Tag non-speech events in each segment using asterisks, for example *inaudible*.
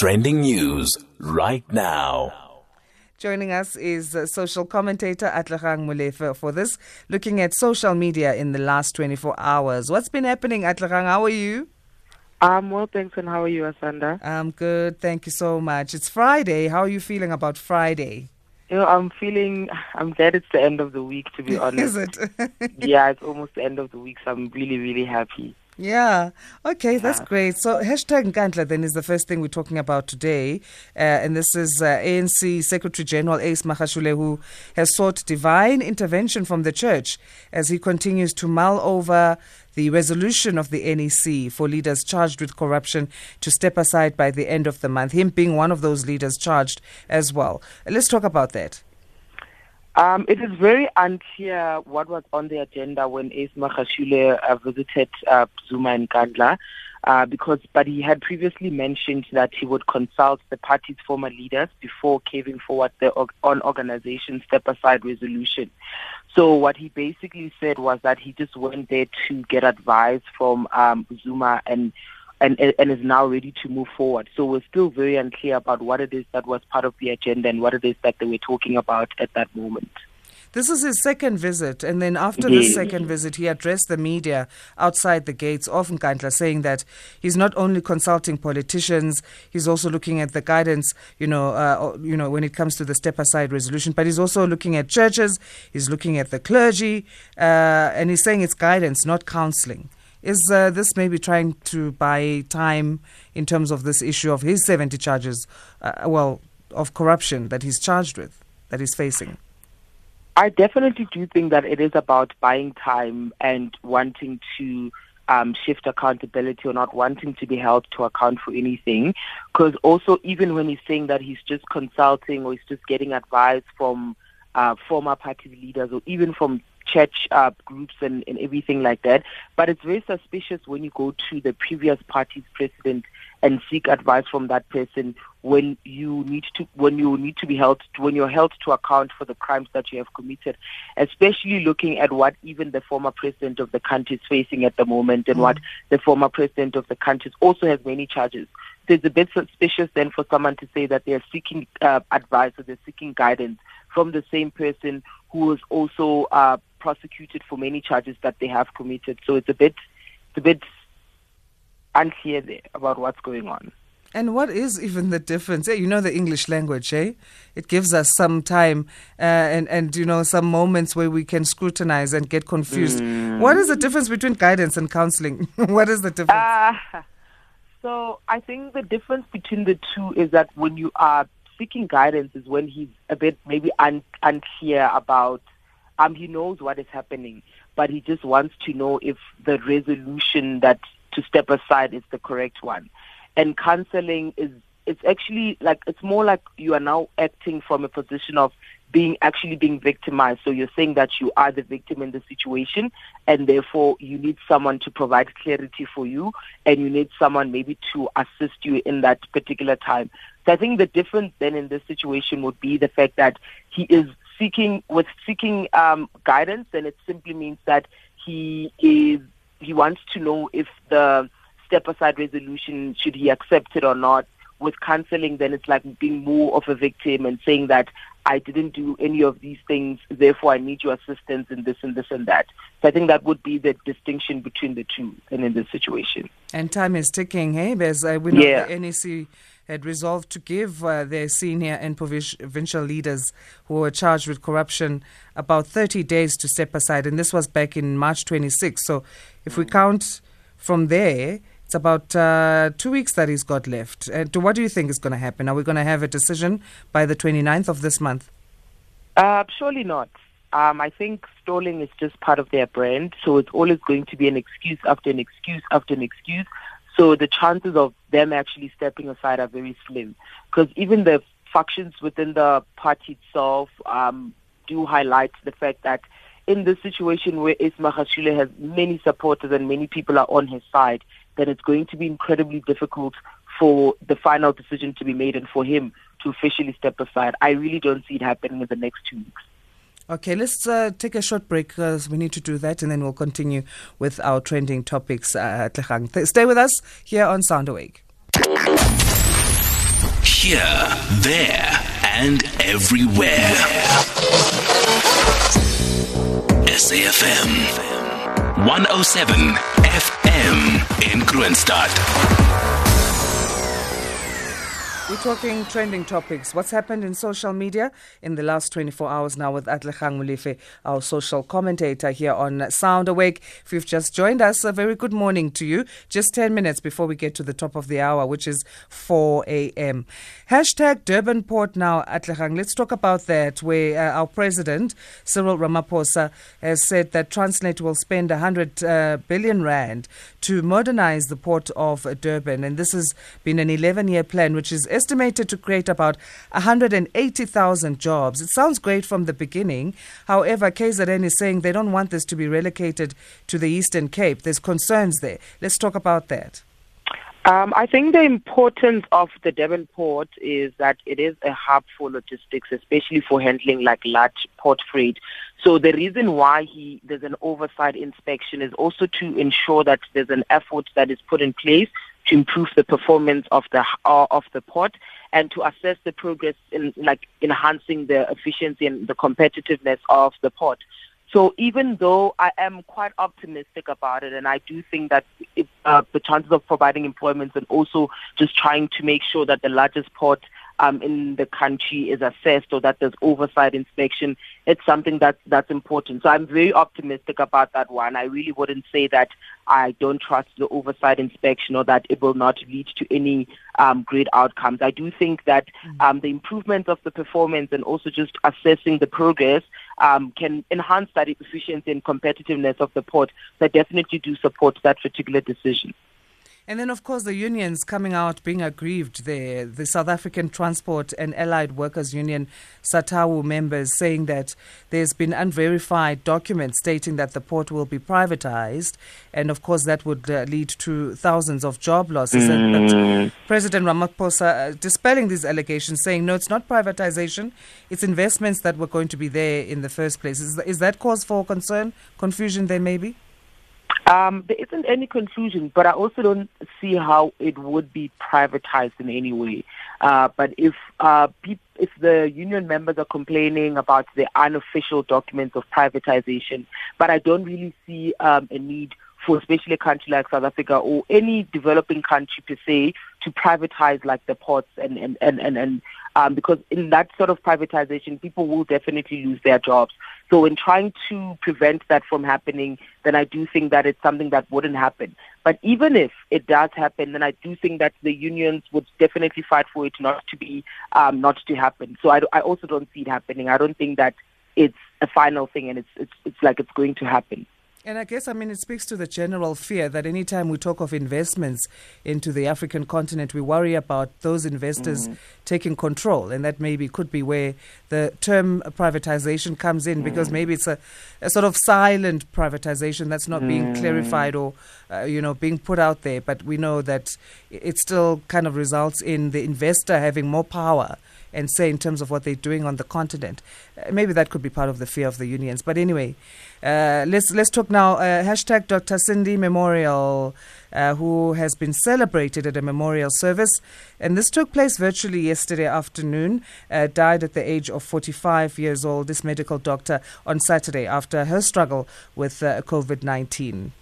Trending news right now. Joining us is uh, social commentator Atlehang Molefe for this, looking at social media in the last 24 hours. What's been happening, Atlehang? How are you? I'm well, thanks. And how are you, Asanda? I'm good. Thank you so much. It's Friday. How are you feeling about Friday? You know, I'm feeling, I'm glad it's the end of the week, to be *laughs* honest. is it? *laughs* yeah, it's almost the end of the week, so I'm really, really happy. Yeah. Okay, that's great. So hashtag Nkandla then is the first thing we're talking about today. Uh, and this is uh, ANC Secretary General Ace Magashule who has sought divine intervention from the church as he continues to mull over the resolution of the NEC for leaders charged with corruption to step aside by the end of the month, him being one of those leaders charged as well. Let's talk about that. Um, it is very unclear what was on the agenda when Ace Magashule uh, visited uh, Zuma and Nkandla. Uh, because, but he had previously mentioned that he would consult the party's former leaders before carrying forward the on organization step aside resolution. So what he basically said was that he just went there to get advice from um, Zuma and and and is now ready to move forward. So we're still very unclear about what it is that was part of the agenda and what it is that they were talking about at that moment. This is his second visit, and then after this second visit, he addressed the media outside the gates of Nkandla, saying that he's not only consulting politicians, he's also looking at the guidance, you know, uh, you know, when it comes to the step aside resolution, but he's also looking at churches, he's looking at the clergy, uh, and he's saying it's guidance, not counseling. Is uh, this maybe trying to buy time in terms of this issue of his 70 charges, uh, well, of corruption that he's charged with, that he's facing? I definitely do think that it is about buying time and wanting to um, shift accountability or not wanting to be held to account for anything. Because also, even when he's saying that he's just consulting or he's just getting advice from uh, former party leaders or even from church uh, groups and, and everything like that. But it's very suspicious when you go to the previous party's president and seek advice from that person when you need to when you need to be held when you're held to account for the crimes that you have committed especially looking at what even the former president of the country is facing at the moment and what the former president of the country also has many charges so it's a bit suspicious then for someone to say that they're seeking uh, advice or they're seeking guidance from the same person who was also uh, prosecuted for many charges that they have committed so it's a bit it's a bit unclear there about what's going on. And what is even the difference? You know the English language, eh? It gives us some time uh, and, and, you know, some moments where we can scrutinize and get confused. What is the difference between guidance and counseling? *laughs* what is the difference? Uh, so I think the difference between the two is that when you are seeking guidance is when he's a bit maybe un- unclear about um he knows what is happening, but he just wants to know if the resolution that to step aside is the correct one. And counseling is it's actually like it's more like you are now acting from a position of being actually being victimized. So you're saying that you are the victim in the situation and therefore you need someone to provide clarity for you and you need someone maybe to assist you in that particular time. So I think the difference then in this situation would be the fact that he is seeking with seeking um, guidance and it simply means that he is he wants to know if the step aside resolution should he accept it or not with counseling then it's like being more of a victim and saying that I didn't do any of these things, therefore I need your assistance in this and this and that. So I think that would be the distinction between the two and in this situation. And time is ticking, hey? Because uh, we know Yeah. the NEC had resolved to give uh, their senior and provincial leaders who were charged with corruption about 30 days to step aside. And this was back in March 26. So if we count from there, it's about uh, two weeks that he's got left. And what do you think is going to happen? Are we going to have a decision by the 29th of this month? Uh, surely not. Um, I think stalling is just part of their brand, so it's always going to be an excuse after an excuse after an excuse. So the chances of them actually stepping aside are very slim, because even the factions within the party itself um, do highlight the fact that in this situation where Ace Magashule has many supporters and many people are on his side, then it's going to be incredibly difficult for the final decision to be made and for him to officially step aside. I really don't see it happening in the next two weeks. Okay, let's uh, take a short break because we need to do that and then we'll continue with our trending topics. Uh, stay with us here on Sound Awake. Here, there, and everywhere. SAFM 107 FM in Kroonstad. We're talking trending topics. What's happened in social media in the last 24 hours now with Atle Atlehang Molefe, our social commentator here on Sound Awake. If you've just joined us, a very good morning to you. Just 10 minutes before we get to the top of the hour, which is 4 a.m. Hashtag Durban Port now, Atlehang. Let's talk about that, where uh, our president, Cyril Ramaphosa, has said that Transnet will spend 100 uh, billion rand to modernize the port of Durban. And this has been an 11 year plan, which is estimated to create about 180,000 jobs. It sounds great from the beginning. However, KZN is saying they don't want this to be relocated to the Eastern Cape. There's concerns there. Let's talk about that. Um, I think the importance of the Durban port is that it is a hub for logistics, especially for handling like large port freight. So the reason why he there's an oversight inspection is also to ensure that there's an effort that is put in place to improve the performance of the uh, of the port and to assess the progress in like enhancing the efficiency and the competitiveness of the port. So even though I am quite optimistic about it, and I do think that it, uh, the chances of providing employment and also just trying to make sure that the largest port um, in the country is assessed or that there's oversight inspection, it's something that's that's important. So I'm very optimistic about that one. I really wouldn't say that I don't trust the oversight inspection or that it will not lead to any um, great outcomes. I do think that mm. um, the improvement of the performance and also just assessing the progress um, can enhance that efficiency and competitiveness of the port. So I definitely do support that particular decision. And then, of course, the unions coming out being aggrieved there. The South African Transport and Allied Workers Union, SATAWU members, saying that there's been unverified documents stating that the port will be privatized. And, of course, that would uh, lead to thousands of job losses. Mm. And President Ramaphosa uh, dispelling these allegations, saying, no, it's not privatization, it's investments that were going to be there in the first place. Is, is that cause for concern, confusion there, maybe? Um, there isn't any conclusion, but I also don't see how it would be privatized in any way. Uh, but if uh, pe- if the union members are complaining about the unofficial documents of privatization, but I don't really see um, a need for especially a country like South Africa or any developing country per se to privatize like the ports and and and and, and um, because in that sort of privatization, people will definitely lose their jobs. So in trying to prevent that from happening, then I do think that it's something that wouldn't happen. But even if it does happen, then I do think that the unions would definitely fight for it not to be, um, not to happen. So I, I also don't see it happening. I don't think that it's a final thing and it's, it's, it's like it's going to happen. And I guess, I mean, it speaks to the general fear that anytime we talk of investments into the African continent, we worry about those investors mm. taking control. And that maybe could be where the term privatization comes in, mm. because maybe it's a, a, sort of silent privatization that's not mm. being clarified or, uh, you know, being put out there. But we know that it still kind of results in the investor having more power and say in terms of what they're doing on the continent. Uh, maybe that could be part of the fear of the unions. But anyway, uh, let's let's talk now. Uh, hashtag Dr. Sindi Memorial, uh, who has been celebrated at a memorial service, and this took place virtually yesterday afternoon. Uh, died at the age of 45 years old. This medical doctor on Saturday after her struggle with uh, COVID 19.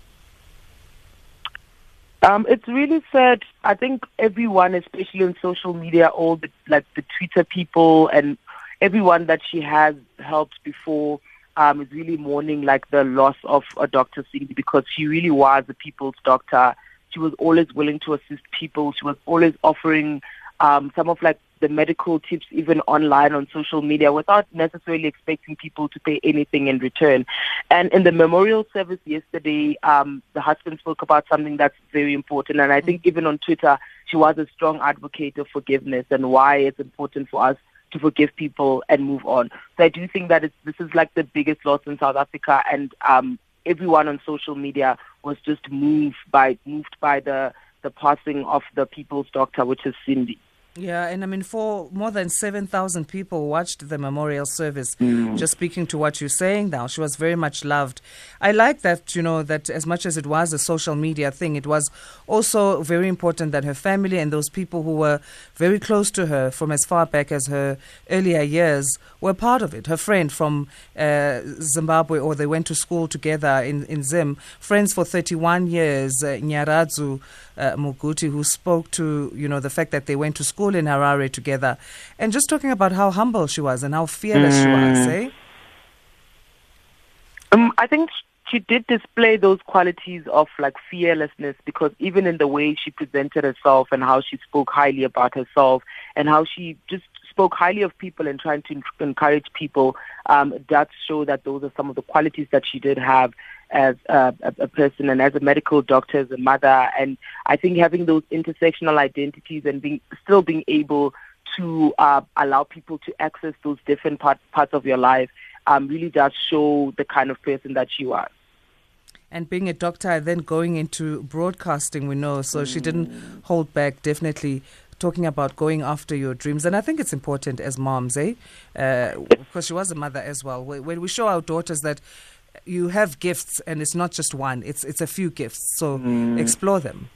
Um, it's really sad. I think everyone, especially on social media, all the like the Twitter people and everyone that she has helped before, um, is really mourning like the loss of a Dr. Sindi because she really was a people's doctor. She was always willing to assist people. She was always offering um, some of like the medical tips even online on social media without necessarily expecting people to pay anything in return. And in the memorial service yesterday, um, the husband spoke about something that's very important. And I think even on Twitter, she was a strong advocate of forgiveness and why it's important for us to forgive people and move on. So I do think that this is like the biggest loss in South Africa, and um, everyone on social media was just moved by moved by the the passing of the people's doctor, which is Sindi. Yeah, and I mean, for more than 7,000 people watched the memorial service. Mm. Just speaking to what you're saying now, she was very much loved. I like that, you know, that as much as it was a social media thing, it was also very important that her family and those people who were very close to her from as far back as her earlier years were part of it. Her friend from uh, Zimbabwe, or they went to school together in, in Zim, friends for 31 years, uh, Nyaradzu uh, Muguti, who spoke to, you know, the fact that they went to school in Harare together, and just talking about how humble she was and how fearless she was, eh? Um, I think she did display those qualities of like fearlessness because even in the way she presented herself and how she spoke highly about herself and how she just spoke highly of people and trying to encourage people, um, does show that those are some of the qualities that she did have as a, a, person and as a medical doctor, as a mother. And I think having those intersectional identities and being still being able to uh, allow people to access those different part, parts of your life um, really does show the kind of person that you are. And being a doctor, and then going into broadcasting, we know, so mm. she didn't hold back, definitely talking about going after your dreams. And I think it's important as moms, eh? Uh, because she was a mother as well. When we show our daughters that you have gifts and it's not just one, it's, it's a few gifts. So mm. explore them.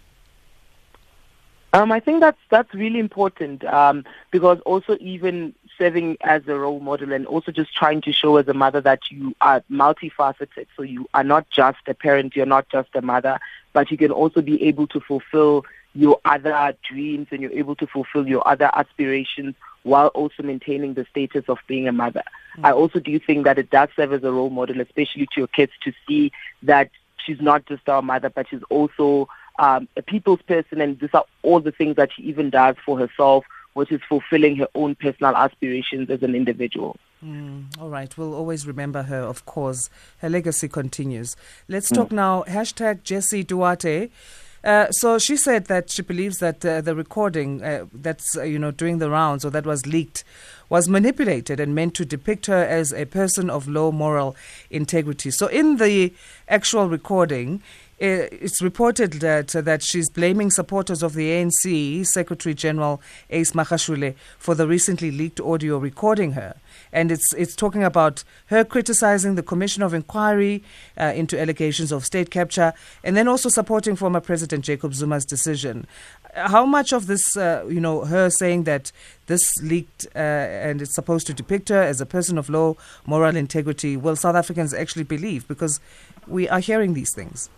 Um, I think that's that's really important um, because also even serving as a role model and also just trying to show as a mother that you are multifaceted. So you are not just a parent, you're not just a mother, but you can also be able to fulfill your other dreams and you're able to fulfill your other aspirations while also maintaining the status of being a mother. Mm-hmm. I also do think that it does serve as a role model, especially to your kids, to see that she's not just our mother, but she's also um, a people's person, and these are all the things that she even does for herself, which is fulfilling her own personal aspirations as an individual. Mm, all right, we'll always remember her, of course. Her legacy continues. Let's mm. talk now. Hashtag Jessie Duarte. Uh, so she said that she believes that uh, the recording uh, that's uh, you know doing the rounds or that was leaked was manipulated and meant to depict her as a person of low moral integrity. So in the actual recording, it's reported that that she's blaming supporters of the ANC Secretary General Ace Magashule for the recently leaked audio recording her, and it's it's talking about her criticizing the Commission of Inquiry uh, into allegations of state capture, and then also supporting former President Jacob Zuma's decision. How much of this, uh, you know, her saying that this leaked uh, and it's supposed to depict her as a person of low moral integrity, will South Africans actually believe? Because we are hearing these things.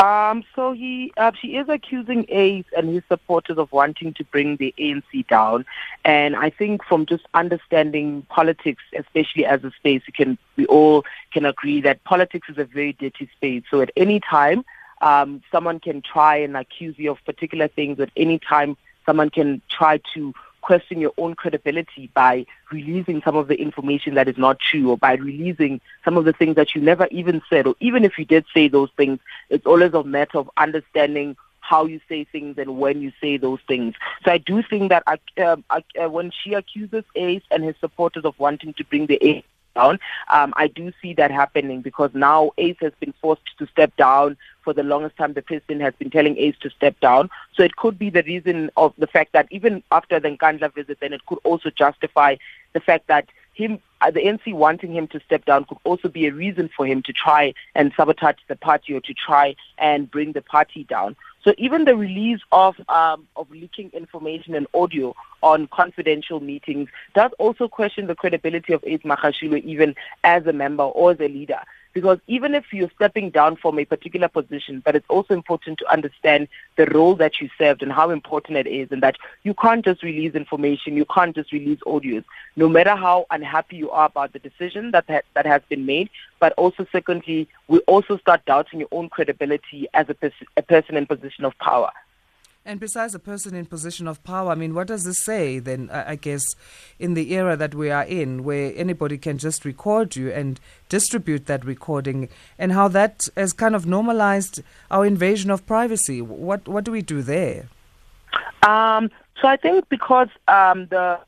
Um, so he, uh, she is accusing Ace and his supporters of wanting to bring the ANC down. And I think from just understanding politics, especially as a space, we can, we all can agree that politics is a very dirty space. So at any time, um, someone can try and accuse you of particular things. At any time, someone can try to question your own credibility by releasing some of the information that is not true or by releasing some of the things that you never even said or even if you did say those things it's always a matter of understanding how you say things and when you say those things. So I do think that uh, when she accuses Ace and his supporters of wanting to bring the Ace down. Um, I do see that happening because now Ace has been forced to step down. For the longest time, the president has been telling Ace to step down. So it could be the reason of the fact that even after the Nkandla visit, then it could also justify the fact that him, uh, the NC wanting him to step down could also be a reason for him to try and sabotage the party or to try and bring the party down. So even the release of um, of leaking information and audio on confidential meetings does also question the credibility of Ace Magashule even as a member or as a leader. Because even if you're stepping down from a particular position, but it's also important to understand the role that you served and how important it is, and that you can't just release information, you can't just release audios, no matter how unhappy you are about the decision that ha- that has been made. But also, secondly, we also start doubting your own credibility as a, pers- a person in position of power. And besides a person in position of power, I mean, what does this say then, I guess, in the era that we are in, where anybody can just record you and distribute that recording, and how that has kind of normalized our invasion of privacy? What, what do we do there? Um, so I think because um, the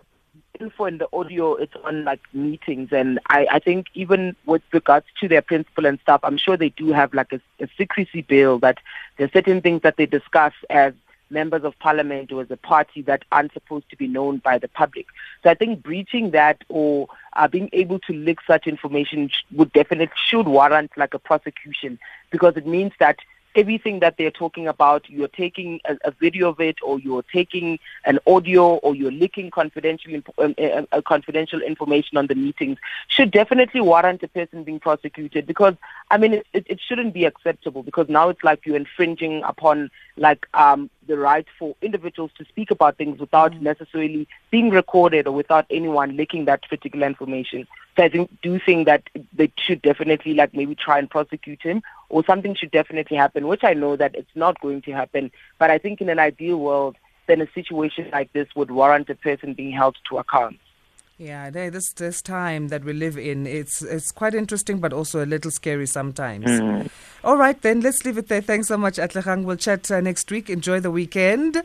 info and the audio it's on like meetings and I, I think even with regards to their principal and stuff, I'm sure they do have like a, a secrecy bill that there's certain things that they discuss as members of parliament or as a party that aren't supposed to be known by the public. So I think breaching that or uh, being able to leak such information would definitely should warrant like a prosecution because it means that everything that they're talking about, you're taking a, a, video of it, or you're taking an audio, or you're leaking confidential um, uh, uh, confidential information on the meetings, should definitely warrant a person being prosecuted. Because I mean, it, it, it shouldn't be acceptable. Because now it's like you're infringing upon like um, the right for individuals to speak about things without mm. necessarily being recorded or without anyone leaking that particular information. So I think, do think that they should definitely like maybe try and prosecute him or something should definitely happen, which I know that it's not going to happen. But I think in an ideal world, then a situation like this would warrant a person being held to account. Yeah, this this time that we live in, it's it's quite interesting, but also a little scary sometimes. Mm. All right, then let's leave it there. Thanks so much, Atlehang. We'll chat uh, next week. Enjoy the weekend.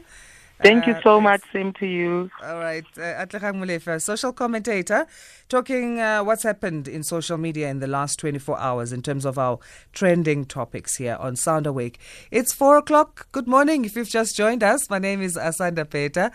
Thank uh, you so much. Same to you. All right. Uh, Atlehang Molefe, social commentator, talking uh, what's happened in social media in the last 24 hours in terms of our trending topics here on Sound Awake. It's 4 o'clock. Good morning if you've just joined us. My name is Asanda Peta.